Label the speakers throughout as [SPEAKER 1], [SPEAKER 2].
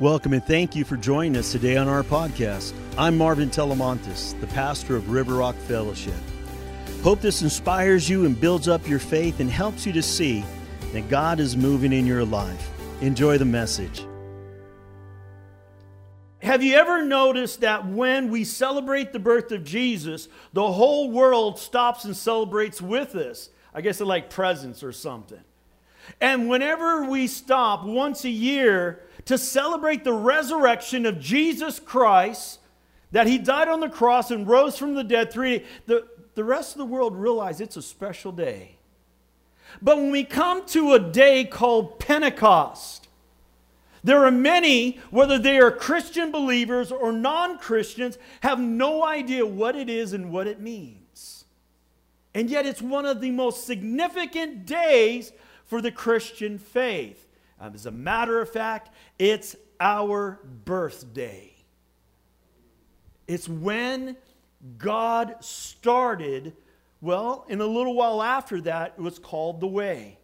[SPEAKER 1] Welcome and thank you for joining us today on our podcast. I'm Marvin Telemontis, the pastor of River Rock Fellowship. Hope this inspires you and builds up your faith and helps you to see that God is moving in your life. Enjoy the message.
[SPEAKER 2] Have you ever noticed that when we celebrate the birth of Jesus, the whole world stops and celebrates with us? I guess it's like presents or something. And whenever we stop once a year to celebrate the resurrection of Jesus Christ, that he died on the cross and rose from the dead three the, the rest of the world realize it's a special day. But when we come to a day called Pentecost, there are many, whether they are Christian believers or non Christians, have no idea what it is and what it means. And yet, it's one of the most significant days for the Christian faith. Um, as a matter of fact, it's our birthday. It's when God started, well, in a little while after that, it was called the Way.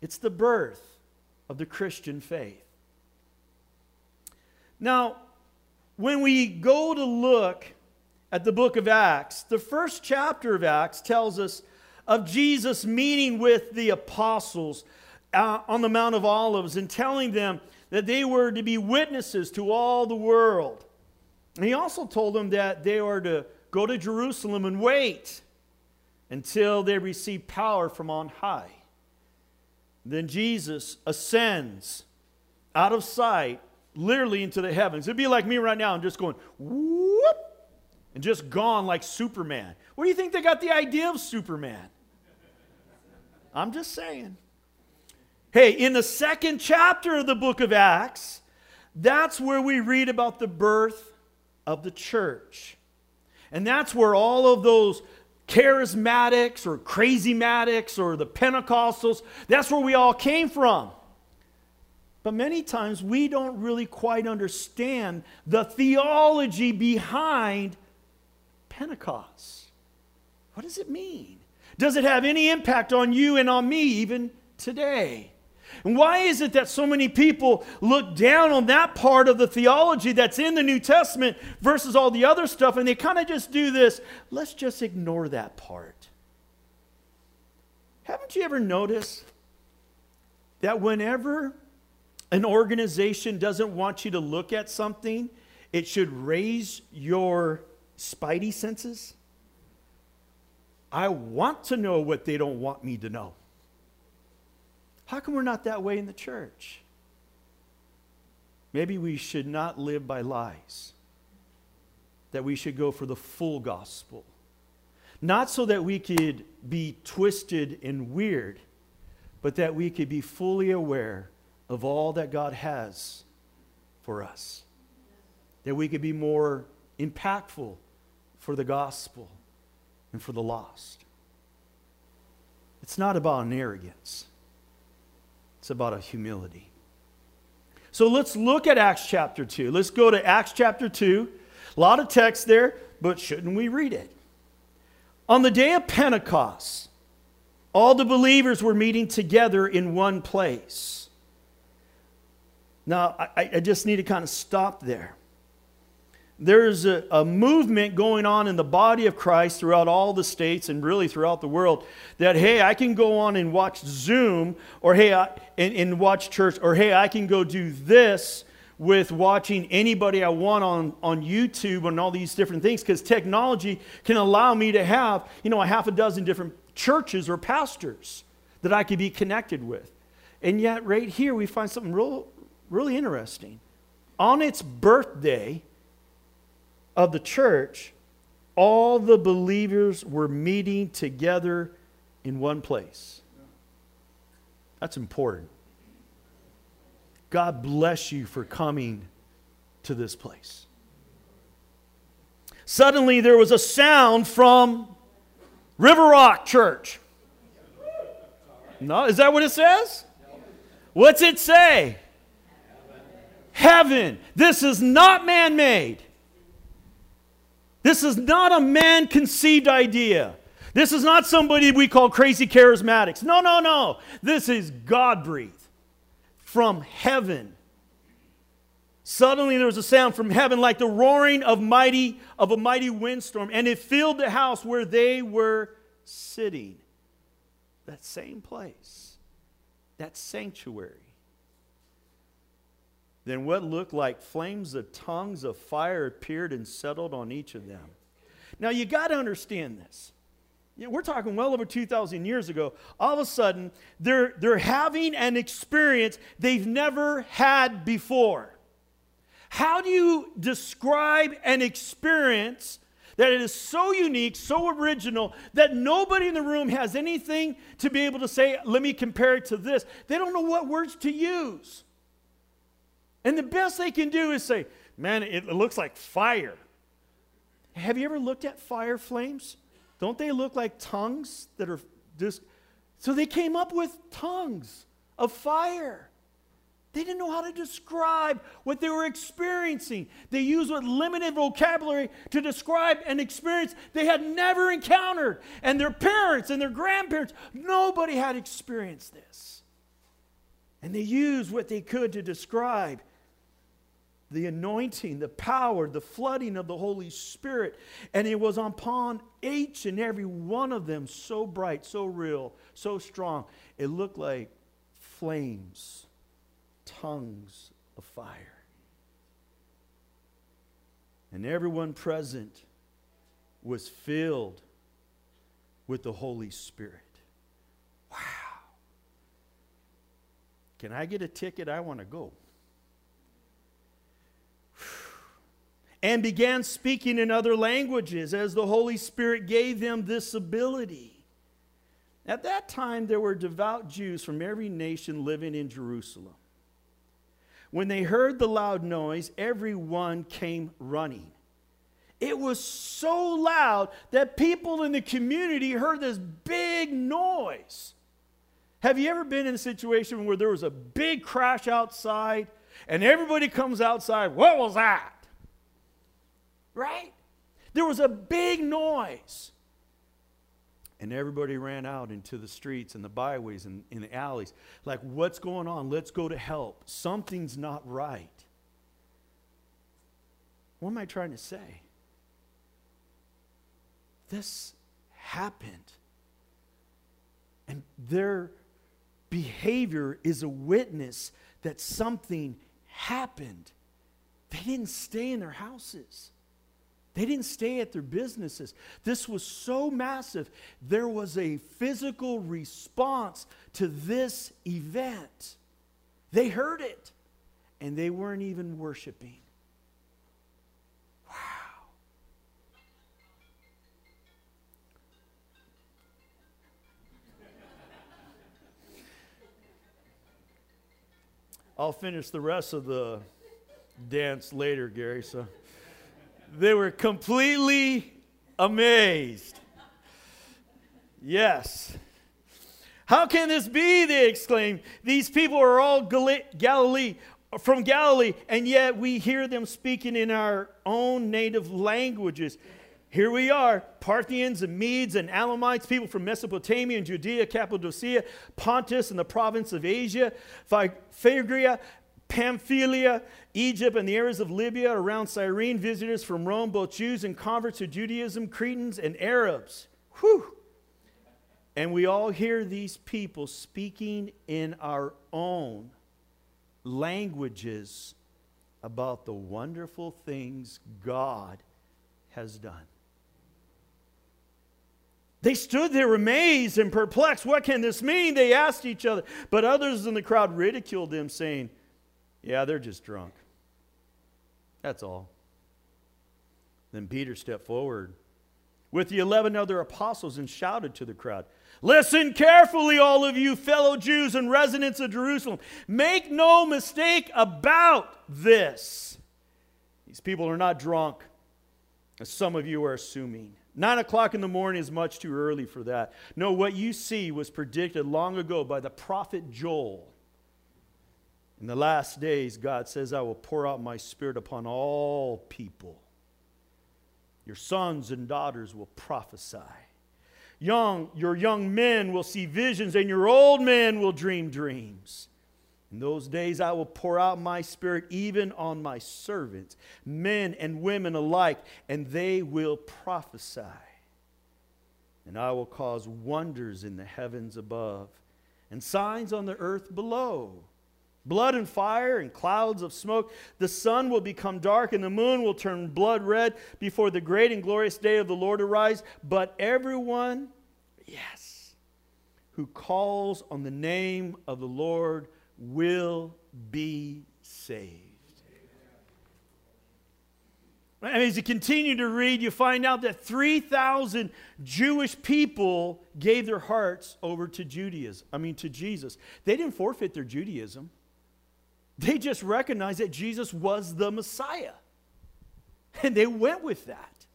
[SPEAKER 2] It's the birth of the Christian faith. Now, when we go to look at the book of Acts, the first chapter of Acts tells us of Jesus meeting with the apostles uh, on the Mount of Olives and telling them that they were to be witnesses to all the world. And he also told them that they are to go to Jerusalem and wait until they receive power from on high. Then Jesus ascends out of sight, literally into the heavens. It'd be like me right now, I'm just going whoop and just gone like Superman. Where do you think they got the idea of Superman? I'm just saying. Hey, in the second chapter of the book of Acts, that's where we read about the birth of the church. And that's where all of those charismatics or crazymatics or the Pentecostals, that's where we all came from. But many times we don't really quite understand the theology behind Pentecost. What does it mean? Does it have any impact on you and on me even today? And why is it that so many people look down on that part of the theology that's in the New Testament versus all the other stuff and they kind of just do this? Let's just ignore that part. Haven't you ever noticed that whenever an organization doesn't want you to look at something, it should raise your spidey senses? I want to know what they don't want me to know. How come we're not that way in the church? Maybe we should not live by lies, that we should go for the full gospel. Not so that we could be twisted and weird, but that we could be fully aware of all that God has for us. That we could be more impactful for the gospel and for the lost. It's not about an arrogance. It's about a humility. So let's look at Acts chapter 2. Let's go to Acts chapter 2. A lot of text there, but shouldn't we read it? On the day of Pentecost, all the believers were meeting together in one place. Now, I, I just need to kind of stop there there's a, a, movement going on in the body of Christ throughout all the states and really throughout the world that, hey, I can go on and watch Zoom, or hey, I, and, and watch church, or hey, I can go do this with watching anybody I want on, on YouTube and all these different things because technology can allow me to have, you know, a half a dozen different churches or pastors that I could be connected with. And yet, right here, we find something real, really interesting. On its birthday, of the church, all the believers were meeting together in one place. That's important. God bless you for coming to this place. Suddenly there was a sound from River Rock Church. No, is that what it says? What's it say? Heaven. This is not man made. This is not a man conceived idea. This is not somebody we call crazy charismatics. No, no, no. This is God breathed. from heaven. Suddenly there was a sound from heaven like the roaring of mighty of a mighty windstorm, and it filled the house where they were sitting. That same place, that sanctuary. Then what looked like flames of tongues of fire appeared and settled on each of them. Now you got to understand this. We're talking well over 2,000 years ago. All of a sudden, they're, they're having an experience they've never had before. How do you describe an experience that it is so unique, so original, that nobody in the room has anything to be able to say, let me compare it to this? They don't know what words to use. And the best they can do is say, man, it looks like fire. Have you ever looked at fire flames? Don't they look like tongues that are just. So they came up with tongues of fire. They didn't know how to describe what they were experiencing. They used what limited vocabulary to describe an experience they had never encountered. And their parents and their grandparents, nobody had experienced this. And they used what they could to describe the anointing, the power, the flooding of the Holy Spirit. And it was upon each and every one of them so bright, so real, so strong. It looked like flames tongues of fire. And everyone present was filled with the Holy Spirit. Wow. Can I get a ticket? I want to go. And began speaking in other languages as the Holy Spirit gave them this ability. At that time, there were devout Jews from every nation living in Jerusalem. When they heard the loud noise, everyone came running. It was so loud that people in the community heard this big noise. Have you ever been in a situation where there was a big crash outside and everybody comes outside? What was that? Right? There was a big noise. And everybody ran out into the streets and the byways and in the alleys. Like, what's going on? Let's go to help. Something's not right. What am I trying to say? This happened. And their behavior is a witness that something happened. They didn't stay in their houses. They didn't stay at their businesses. This was so massive. There was a physical response to this event. They heard it, and they weren't even worshiping. Wow. I'll finish the rest of the dance later, Gary, so. They were completely amazed. Yes. How can this be? They exclaimed. These people are all Galilee, from Galilee, and yet we hear them speaking in our own native languages. Here we are, Parthians and Medes and Elamites, people from Mesopotamia and Judea, Cappadocia, Pontus and the province of Asia, Phrygia, Pamphylia, Egypt, and the areas of Libya around Cyrene, visitors from Rome, both Jews and converts to Judaism, Cretans and Arabs. Whew. And we all hear these people speaking in our own languages about the wonderful things God has done. They stood there amazed and perplexed. What can this mean? They asked each other. But others in the crowd ridiculed them, saying, yeah, they're just drunk. That's all. Then Peter stepped forward with the 11 other apostles and shouted to the crowd Listen carefully, all of you fellow Jews and residents of Jerusalem. Make no mistake about this. These people are not drunk, as some of you are assuming. Nine o'clock in the morning is much too early for that. No, what you see was predicted long ago by the prophet Joel. In the last days, God says, I will pour out my spirit upon all people. Your sons and daughters will prophesy. Young, your young men will see visions, and your old men will dream dreams. In those days I will pour out my spirit even on my servants, men and women alike, and they will prophesy. And I will cause wonders in the heavens above and signs on the earth below blood and fire and clouds of smoke. The sun will become dark and the moon will turn blood red before the great and glorious day of the Lord arise. But everyone, yes, who calls on the name of the Lord will be saved. And as you continue to read, you find out that 3,000 Jewish people gave their hearts over to Judaism, I mean, to Jesus. They didn't forfeit their Judaism, they just recognized that Jesus was the Messiah. And they went with that.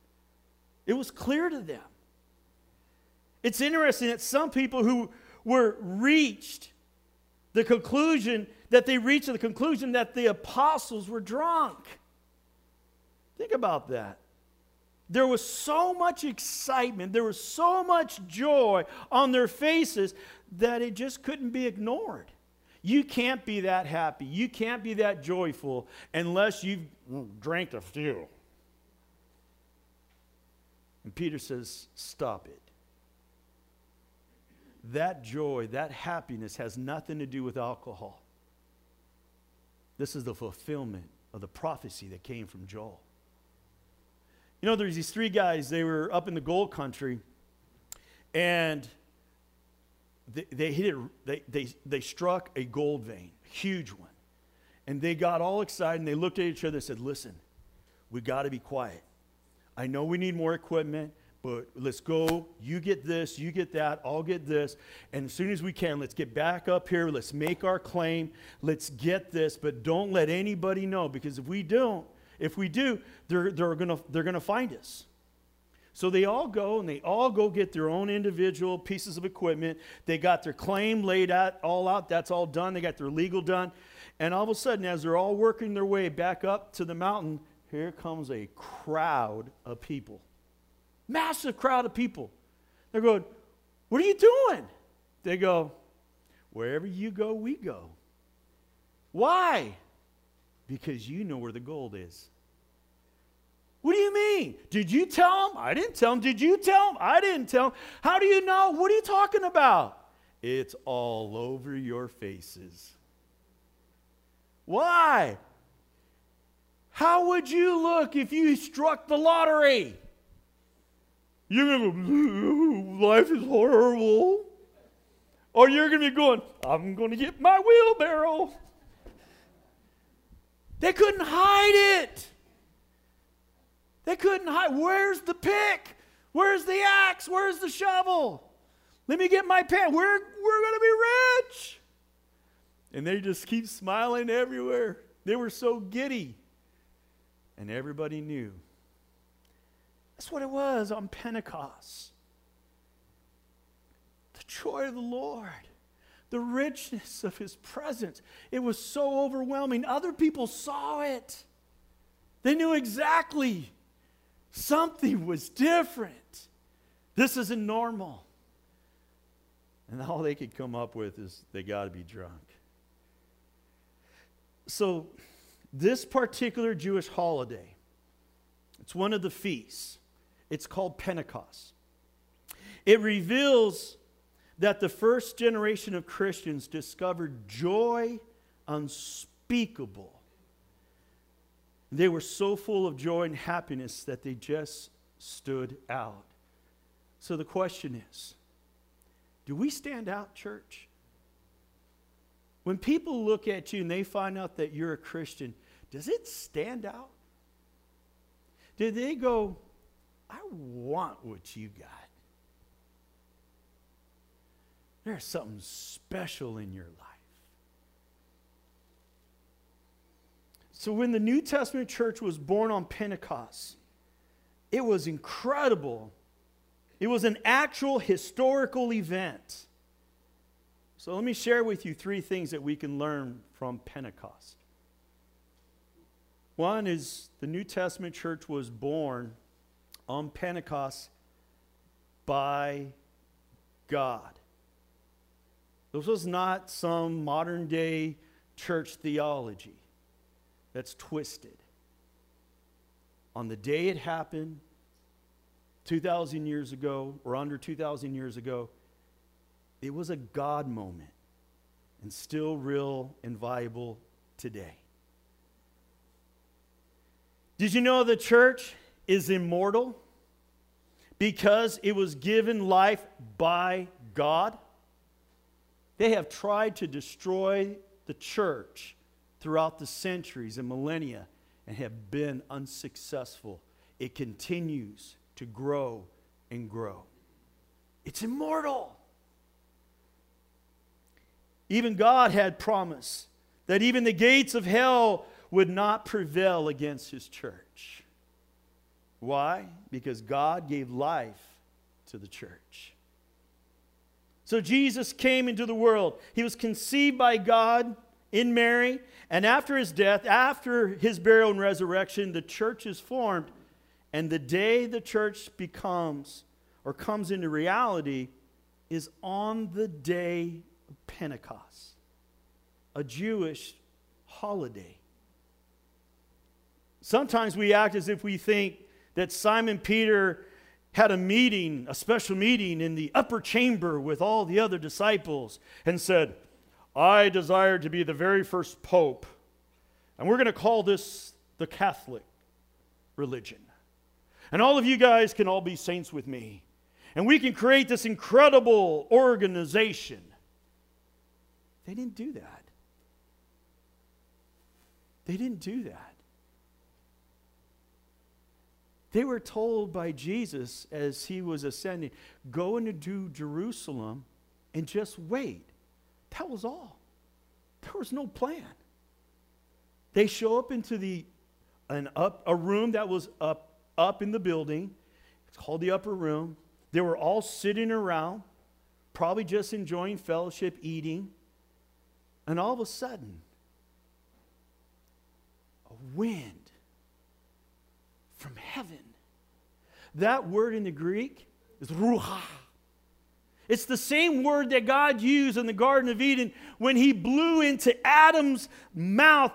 [SPEAKER 2] It was clear to them. It's interesting that some people who were reached the conclusion that they reached the conclusion that the apostles were drunk. Think about that. There was so much excitement, there was so much joy on their faces that it just couldn't be ignored. You can't be that happy, you can't be that joyful unless you've drank a few. And Peter says, Stop it. That joy, that happiness has nothing to do with alcohol. This is the fulfillment of the prophecy that came from Joel. You know, there's these three guys, they were up in the gold country, and they, they hit it, they, they, they struck a gold vein, a huge one. And they got all excited and they looked at each other and said, Listen, we got to be quiet. I know we need more equipment, but let's go. You get this, you get that, I'll get this. And as soon as we can, let's get back up here. Let's make our claim. Let's get this, but don't let anybody know because if we don't, if we do, they're, they're going to they're to find us. So they all go and they all go get their own individual pieces of equipment. They got their claim laid out, all out. That's all done. They got their legal done. And all of a sudden, as they're all working their way back up to the mountain, here comes a crowd of people. Massive crowd of people. They're going, What are you doing? They go, Wherever you go, we go. Why? Because you know where the gold is. What do you mean? Did you tell him? I didn't tell him. Did you tell him? I didn't tell him. How do you know? What are you talking about? It's all over your faces. Why? How would you look if you struck the lottery? You're going to go, life is horrible. Or you're going to be going, I'm going to get my wheelbarrow. They couldn't hide it. They couldn't hide. Where's the pick? Where's the axe? Where's the shovel? Let me get my pen. We're, we're going to be rich. And they just keep smiling everywhere. They were so giddy. And everybody knew. That's what it was on Pentecost. The joy of the Lord the richness of his presence. It was so overwhelming. Other people saw it, they knew exactly something was different. This isn't normal. And all they could come up with is they got to be drunk. So, this particular Jewish holiday, it's one of the feasts. It's called Pentecost. It reveals that the first generation of Christians discovered joy unspeakable. They were so full of joy and happiness that they just stood out. So the question is do we stand out, church? When people look at you and they find out that you're a Christian, does it stand out? Did they go, I want what you got? There's something special in your life. So, when the New Testament church was born on Pentecost, it was incredible. It was an actual historical event. So, let me share with you three things that we can learn from Pentecost. One is the New Testament church was born on Pentecost by God. This was not some modern day church theology that's twisted. On the day it happened, 2,000 years ago, or under 2,000 years ago, it was a God moment and still real and viable today. Did you know the church is immortal because it was given life by God? They have tried to destroy the church throughout the centuries and millennia and have been unsuccessful. It continues to grow and grow. It's immortal. Even God had promised that even the gates of hell would not prevail against his church. Why? Because God gave life to the church. So Jesus came into the world. He was conceived by God in Mary, and after his death, after his burial and resurrection, the church is formed. And the day the church becomes or comes into reality is on the day of Pentecost, a Jewish holiday. Sometimes we act as if we think that Simon Peter had a meeting, a special meeting in the upper chamber with all the other disciples and said, I desire to be the very first pope, and we're going to call this the Catholic religion. And all of you guys can all be saints with me. And we can create this incredible organization. They didn't do that. They didn't do that. They were told by Jesus as he was ascending, go into Jerusalem and just wait. That was all. There was no plan. They show up into the an up a room that was up up in the building. It's called the upper room. They were all sitting around, probably just enjoying fellowship, eating. And all of a sudden, a wind from heaven. That word in the Greek is ruach. It's the same word that God used in the Garden of Eden when he blew into Adam's mouth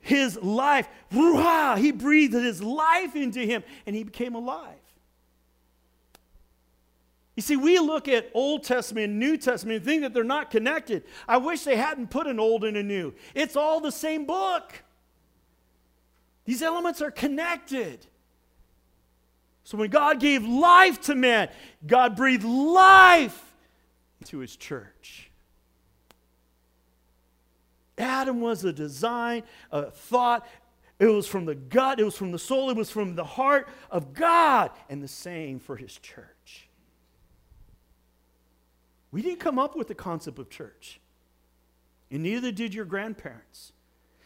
[SPEAKER 2] his life. He breathed his life into him and he became alive. You see, we look at Old Testament and New Testament and think that they're not connected. I wish they hadn't put an old and a new. It's all the same book. These elements are connected. So when God gave life to man, God breathed life into his church. Adam was a design, a thought. It was from the gut, it was from the soul, it was from the heart of God. And the same for his church. We didn't come up with the concept of church. And neither did your grandparents.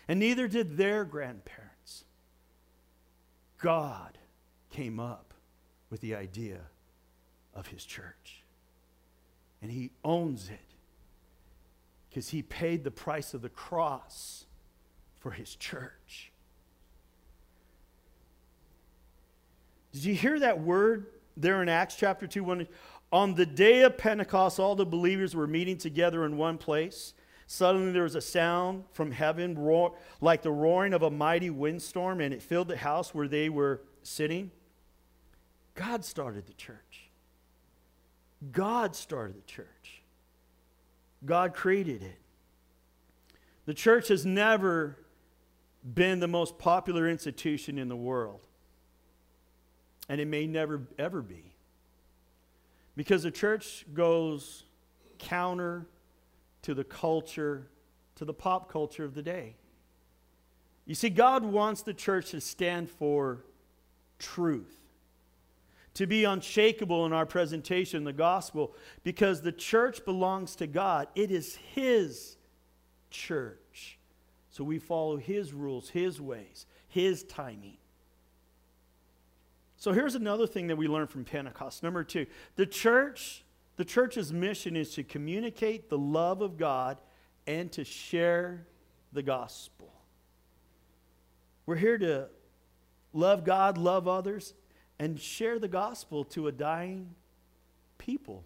[SPEAKER 2] And neither did their grandparents. God came up with the idea of his church. And he owns it because he paid the price of the cross for his church. Did you hear that word there in Acts chapter 2? When, on the day of Pentecost, all the believers were meeting together in one place. Suddenly there was a sound from heaven roar, like the roaring of a mighty windstorm, and it filled the house where they were sitting. God started the church. God started the church. God created it. The church has never been the most popular institution in the world. And it may never, ever be. Because the church goes counter to the culture, to the pop culture of the day. You see, God wants the church to stand for truth to be unshakable in our presentation, the gospel, because the church belongs to God. It is His church. So we follow His rules, His ways, His timing. So here's another thing that we learn from Pentecost. Number two, the church, the church's mission is to communicate the love of God and to share the gospel. We're here to love God, love others, and share the gospel to a dying people.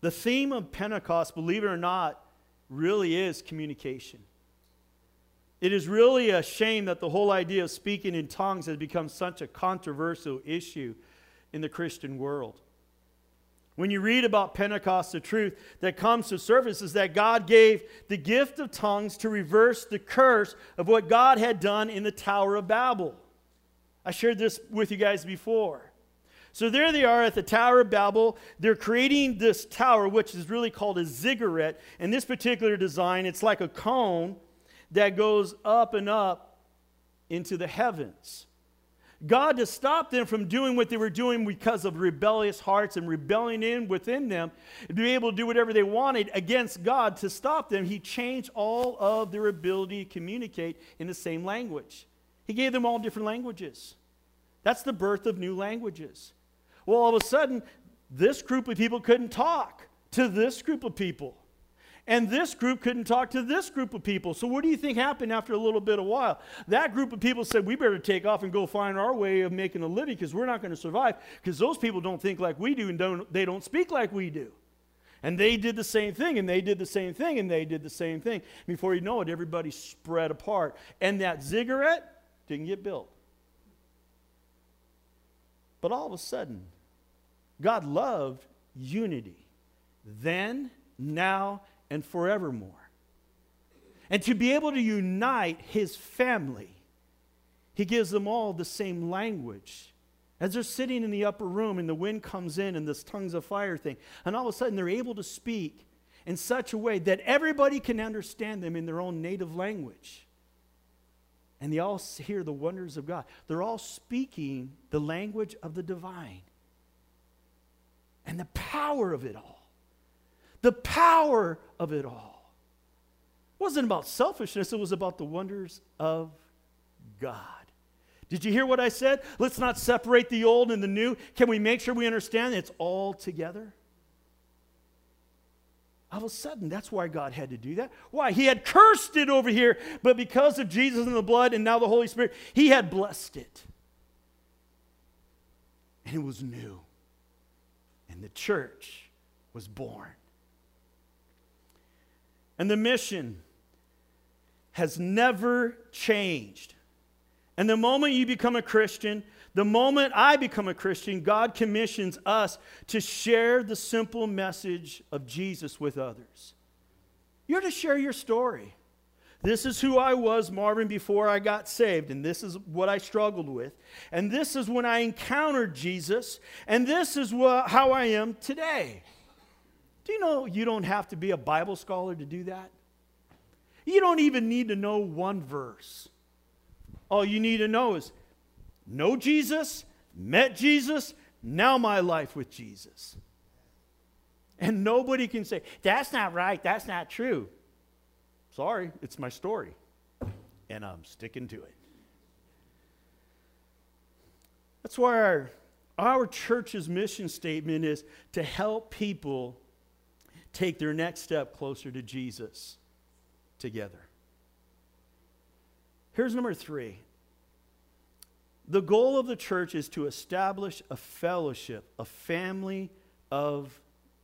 [SPEAKER 2] The theme of Pentecost, believe it or not, really is communication. It is really a shame that the whole idea of speaking in tongues has become such a controversial issue in the Christian world. When you read about Pentecost, the truth that comes to surface is that God gave the gift of tongues to reverse the curse of what God had done in the Tower of Babel. I shared this with you guys before. So there they are at the Tower of Babel. They're creating this tower, which is really called a ziggurat. In this particular design, it's like a cone that goes up and up into the heavens. God to stop them from doing what they were doing because of rebellious hearts and rebelling in within them, to be able to do whatever they wanted against God to stop them, He changed all of their ability to communicate in the same language. He gave them all different languages. That's the birth of new languages. Well, all of a sudden, this group of people couldn't talk to this group of people. And this group couldn't talk to this group of people. So, what do you think happened after a little bit of while? That group of people said, We better take off and go find our way of making a living because we're not going to survive because those people don't think like we do and don't, they don't speak like we do. And they did the same thing, and they did the same thing, and they did the same thing. Before you know it, everybody spread apart. And that ziggurat didn't get built. But all of a sudden, God loved unity then, now, and forevermore. And to be able to unite his family, he gives them all the same language. As they're sitting in the upper room and the wind comes in and this tongues of fire thing, and all of a sudden they're able to speak in such a way that everybody can understand them in their own native language. And they all hear the wonders of God. They're all speaking the language of the divine and the power of it all. The power of it all. It wasn't about selfishness, it was about the wonders of God. Did you hear what I said? Let's not separate the old and the new. Can we make sure we understand it's all together? All of a sudden, that's why God had to do that. Why? He had cursed it over here, but because of Jesus and the blood and now the Holy Spirit, He had blessed it. And it was new. And the church was born. And the mission has never changed. And the moment you become a Christian, the moment I become a Christian, God commissions us to share the simple message of Jesus with others. You're to share your story. This is who I was, Marvin, before I got saved, and this is what I struggled with. And this is when I encountered Jesus, and this is how I am today. Do you know you don't have to be a Bible scholar to do that? You don't even need to know one verse. All you need to know is know Jesus, met Jesus, now my life with Jesus. And nobody can say, that's not right, that's not true. Sorry, it's my story. And I'm sticking to it. That's why our, our church's mission statement is to help people take their next step closer to Jesus together. Here's number three the goal of the church is to establish a fellowship, a family of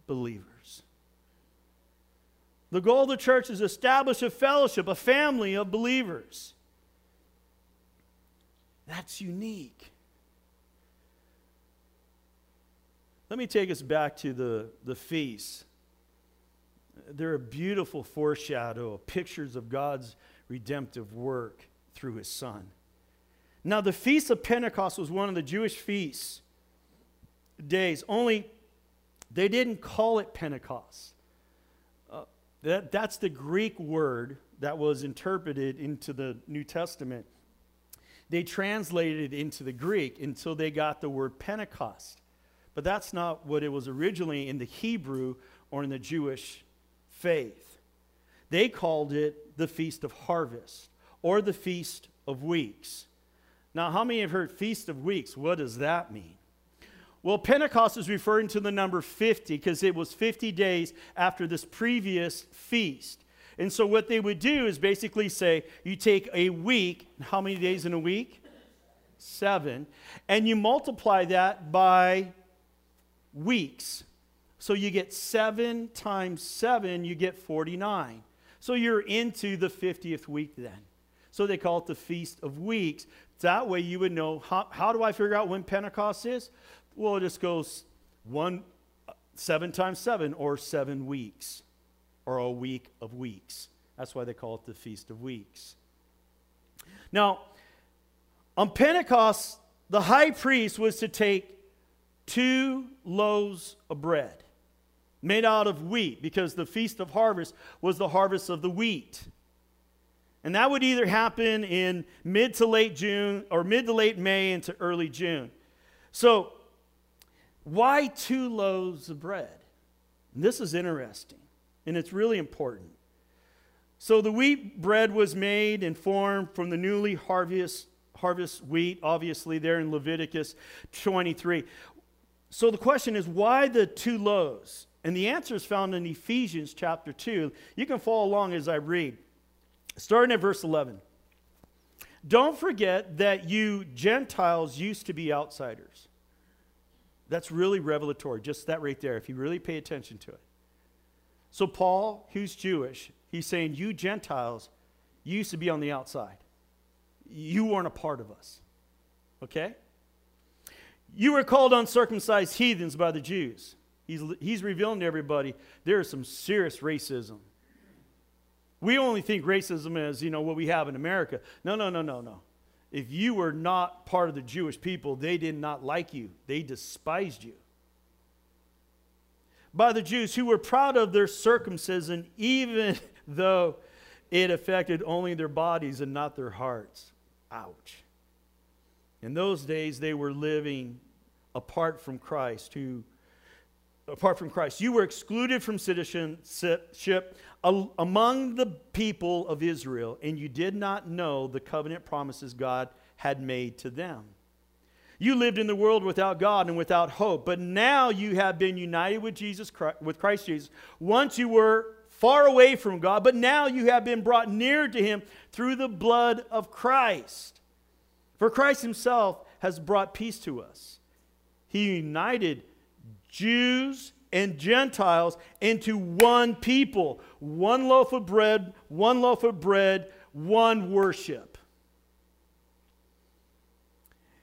[SPEAKER 2] believers. The goal of the church is to establish a fellowship, a family of believers. That's unique. Let me take us back to the, the feast they're a beautiful foreshadow, pictures of God's redemptive work through his son. Now, the Feast of Pentecost was one of the Jewish feasts days, only they didn't call it Pentecost. Uh, that, that's the Greek word that was interpreted into the New Testament. They translated it into the Greek until they got the word Pentecost. But that's not what it was originally in the Hebrew or in the Jewish faith. They called it the Feast of Harvest or the Feast of Weeks. Now, how many have heard Feast of Weeks? What does that mean? Well, Pentecost is referring to the number 50 because it was 50 days after this previous feast. And so, what they would do is basically say, you take a week, how many days in a week? Seven. And you multiply that by weeks. So you get 7 times 7, you get 49. So you're into the 50th week then. So they call it the Feast of Weeks. That way you would know how, how do I figure out when Pentecost is? Well, it just goes one, seven times seven, or seven weeks, or a week of weeks. That's why they call it the Feast of Weeks. Now, on Pentecost, the high priest was to take two loaves of bread made out of wheat because the feast of harvest was the harvest of the wheat. And that would either happen in mid to late June or mid to late May into early June. So, why two loaves of bread? And this is interesting and it's really important. So, the wheat bread was made and formed from the newly harvest, harvest wheat, obviously, there in Leviticus 23. So, the question is why the two loaves? And the answer is found in Ephesians chapter 2. You can follow along as I read. Starting at verse 11. Don't forget that you Gentiles used to be outsiders. That's really revelatory, just that right there, if you really pay attention to it. So, Paul, who's Jewish, he's saying, You Gentiles used to be on the outside. You weren't a part of us. Okay? You were called uncircumcised heathens by the Jews. He's, he's revealing to everybody there is some serious racism. We only think racism is, you know, what we have in America. No, no, no, no, no. If you were not part of the Jewish people, they did not like you, they despised you. By the Jews who were proud of their circumcision, even though it affected only their bodies and not their hearts. Ouch. In those days, they were living apart from Christ, who apart from Christ. You were excluded from citizenship among the people of Israel, and you did not know the covenant promises God had made to them. You lived in the world without God and without hope, but now you have been united with Jesus Christ, with Christ Jesus. Once you were far away from God, but now you have been brought near to him through the blood of Christ. For Christ himself has brought peace to us. He united Jews and Gentiles into one people, one loaf of bread, one loaf of bread, one worship.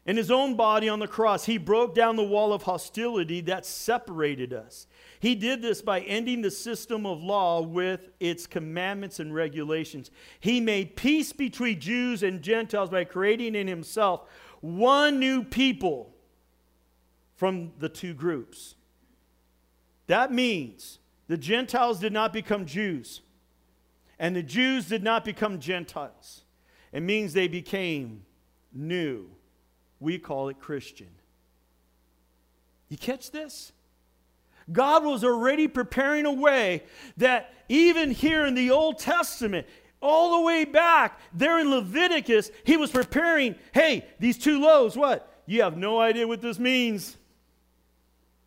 [SPEAKER 2] In his own body on the cross, he broke down the wall of hostility that separated us. He did this by ending the system of law with its commandments and regulations. He made peace between Jews and Gentiles by creating in himself one new people from the two groups. That means the Gentiles did not become Jews, and the Jews did not become Gentiles. It means they became new. We call it Christian. You catch this? God was already preparing a way that even here in the Old Testament, all the way back there in Leviticus, he was preparing hey, these two loaves, what? You have no idea what this means.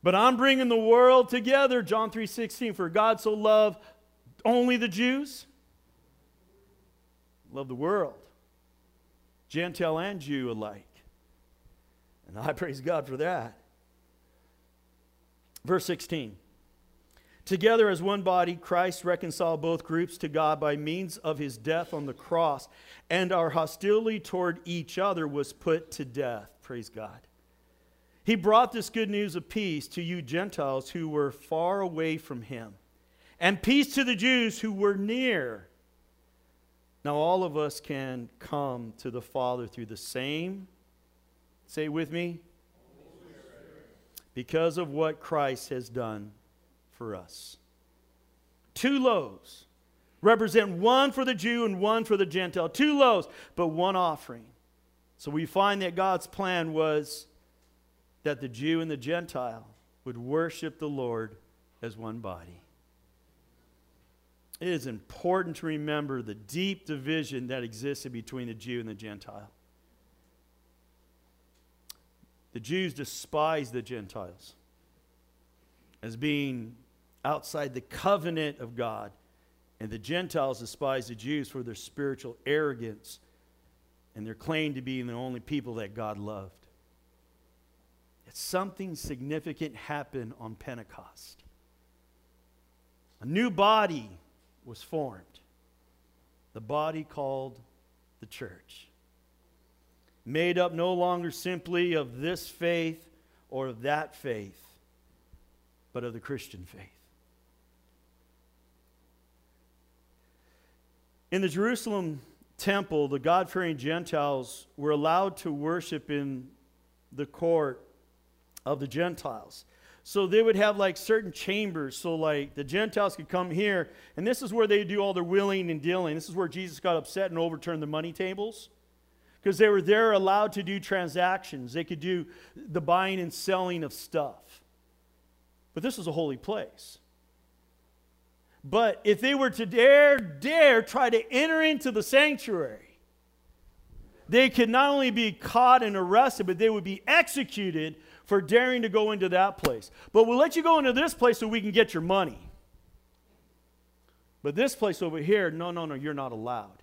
[SPEAKER 2] But I'm bringing the world together, John 3:16, for God so loved only the Jews. Love the world. Gentile and Jew alike. And I praise God for that. Verse 16. Together as one body, Christ reconciled both groups to God by means of his death on the cross, and our hostility toward each other was put to death. Praise God. He brought this good news of peace to you Gentiles who were far away from him, and peace to the Jews who were near. Now, all of us can come to the Father through the same, say with me, because of what Christ has done for us. Two loaves represent one for the Jew and one for the Gentile. Two loaves, but one offering. So we find that God's plan was that the Jew and the Gentile would worship the Lord as one body. It is important to remember the deep division that existed between the Jew and the Gentile. The Jews despised the Gentiles as being outside the covenant of God, and the Gentiles despised the Jews for their spiritual arrogance and their claim to being the only people that God loved something significant happened on Pentecost. A new body was formed. the body called the church. Made up no longer simply of this faith or of that faith, but of the Christian faith. In the Jerusalem temple, the God fearing Gentiles were allowed to worship in the court of the Gentiles. So they would have like certain chambers. So, like the Gentiles could come here, and this is where they do all their willing and dealing. This is where Jesus got upset and overturned the money tables because they were there allowed to do transactions. They could do the buying and selling of stuff. But this was a holy place. But if they were to dare, dare try to enter into the sanctuary, they could not only be caught and arrested, but they would be executed for daring to go into that place. But we'll let you go into this place so we can get your money. But this place over here, no, no, no, you're not allowed.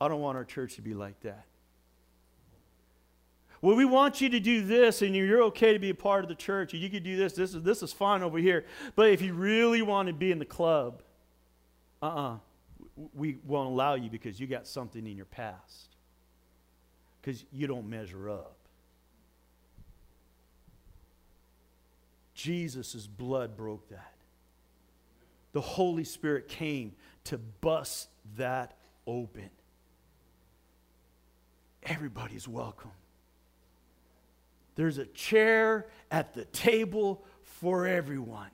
[SPEAKER 2] I don't want our church to be like that. Well, we want you to do this, and you're okay to be a part of the church, and you can do this. This is, this is fine over here. But if you really want to be in the club, uh uh-uh, uh we won't allow you because you got something in your past because you don't measure up. Jesus' blood broke that. The Holy Spirit came to bust that open. Everybody's welcome. There's a chair at the table for everyone.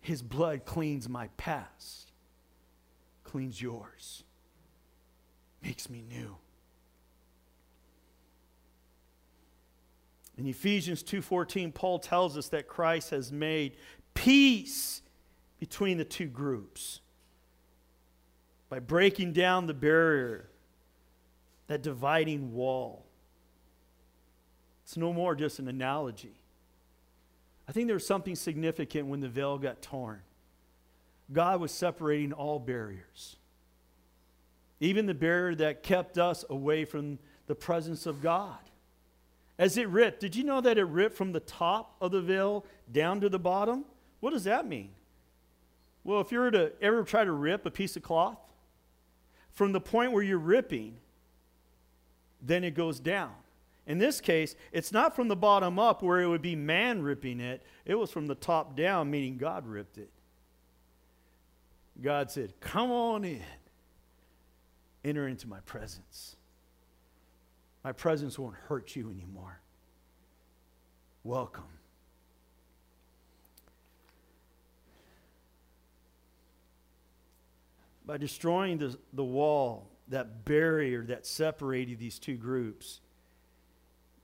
[SPEAKER 2] His blood cleans my past, cleans yours makes me new. In Ephesians 2:14 Paul tells us that Christ has made peace between the two groups by breaking down the barrier that dividing wall. It's no more just an analogy. I think there was something significant when the veil got torn. God was separating all barriers even the barrier that kept us away from the presence of God. As it ripped, did you know that it ripped from the top of the veil down to the bottom? What does that mean? Well, if you were to ever try to rip a piece of cloth, from the point where you're ripping, then it goes down. In this case, it's not from the bottom up where it would be man ripping it, it was from the top down, meaning God ripped it. God said, Come on in. Enter into my presence. My presence won't hurt you anymore. Welcome. By destroying the, the wall, that barrier that separated these two groups,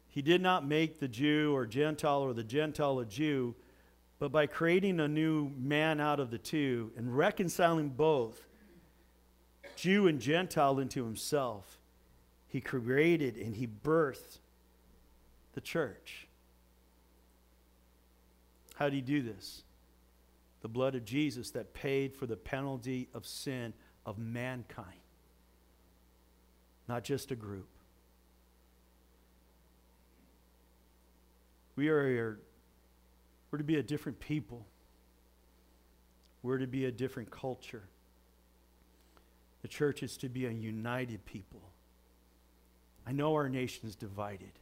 [SPEAKER 2] he did not make the Jew or Gentile or the Gentile a Jew, but by creating a new man out of the two and reconciling both, Jew and Gentile into himself. He created and he birthed the church. How did he do this? The blood of Jesus that paid for the penalty of sin of mankind, not just a group. We are we're to be a different people. We're to be a different culture. The church is to be a united people. I know our nation is divided.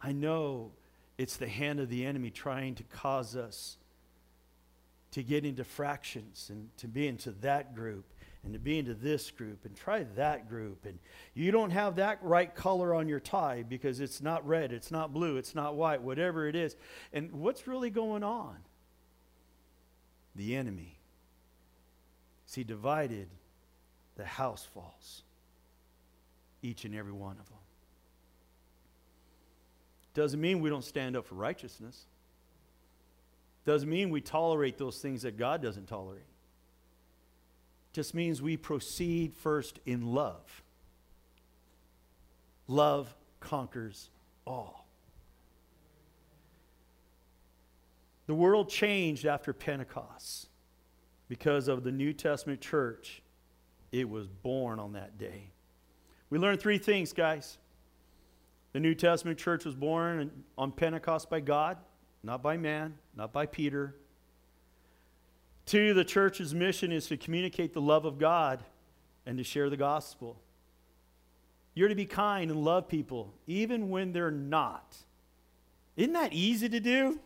[SPEAKER 2] I know it's the hand of the enemy trying to cause us to get into fractions and to be into that group and to be into this group and try that group. And you don't have that right color on your tie because it's not red, it's not blue, it's not white, whatever it is. And what's really going on? The enemy. See, divided the house falls. Each and every one of them. Doesn't mean we don't stand up for righteousness. Doesn't mean we tolerate those things that God doesn't tolerate. Just means we proceed first in love. Love conquers all. The world changed after Pentecost because of the New Testament church it was born on that day. We learned three things, guys. The New Testament church was born on Pentecost by God. not by man, not by Peter. Two, the church's mission is to communicate the love of God and to share the gospel. You're to be kind and love people, even when they're not. Isn't that easy to do?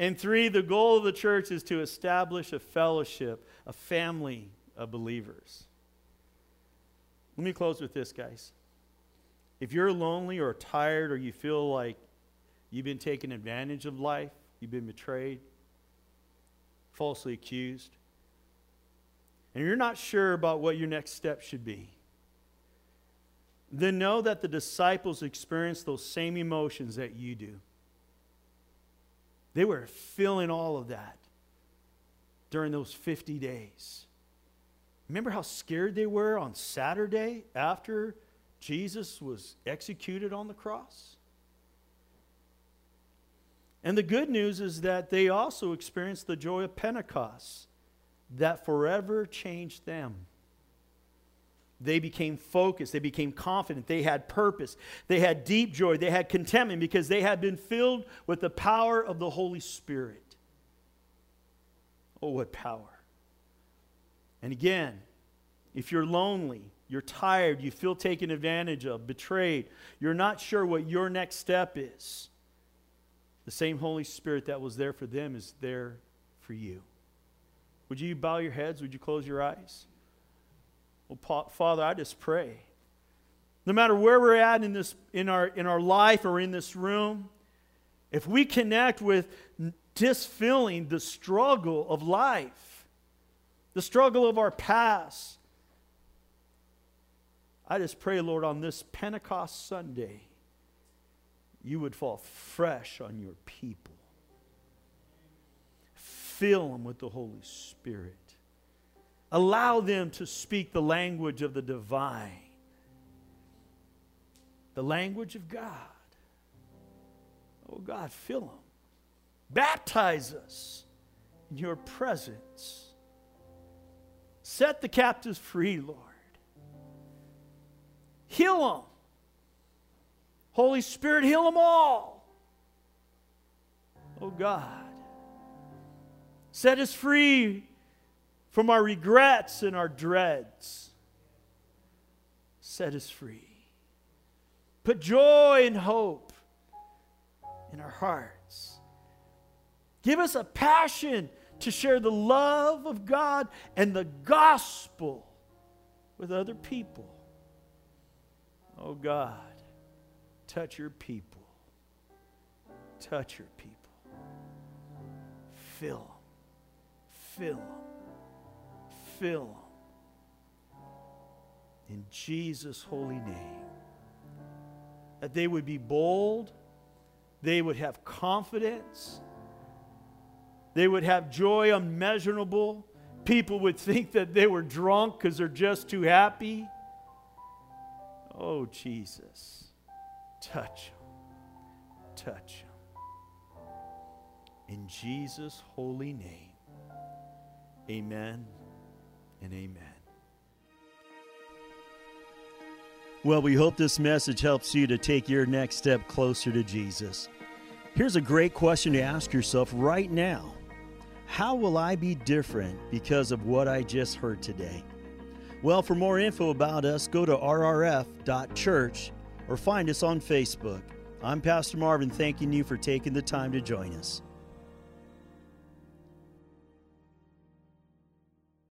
[SPEAKER 2] And three, the goal of the church is to establish a fellowship, a family of believers. Let me close with this, guys. If you're lonely or tired or you feel like you've been taken advantage of life, you've been betrayed, falsely accused, and you're not sure about what your next step should be, then know that the disciples experienced those same emotions that you do. They were feeling all of that during those 50 days. Remember how scared they were on Saturday after Jesus was executed on the cross? And the good news is that they also experienced the joy of Pentecost that forever changed them. They became focused. They became confident. They had purpose. They had deep joy. They had contentment because they had been filled with the power of the Holy Spirit. Oh, what power. And again, if you're lonely, you're tired, you feel taken advantage of, betrayed, you're not sure what your next step is, the same Holy Spirit that was there for them is there for you. Would you bow your heads? Would you close your eyes? Well, Father, I just pray. No matter where we're at in, this, in, our, in our life or in this room, if we connect with just feeling the struggle of life, the struggle of our past, I just pray, Lord, on this Pentecost Sunday, you would fall fresh on your people. Fill them with the Holy Spirit. Allow them to speak the language of the divine, the language of God. Oh God, fill them. Baptize us in your presence. Set the captives free, Lord. Heal them. Holy Spirit, heal them all. Oh God. Set us free from our regrets and our dreads. Set us free. Put joy and hope in our hearts. Give us a passion to share the love of God and the gospel with other people. Oh God, touch your people. Touch your people. Fill them. Fill them fill in Jesus' holy name. That they would be bold, they would have confidence, they would have joy unmeasurable. People would think that they were drunk because they're just too happy. Oh, Jesus, touch them, touch them. In Jesus' holy name, amen and amen.
[SPEAKER 1] Well, we hope this message helps you to take your next step closer to Jesus. Here's a great question to ask yourself right now How will I be different because of what I just heard today? Well, for more info about us, go to rrf.church or find us on Facebook. I'm Pastor Marvin, thanking you for taking the time to join us.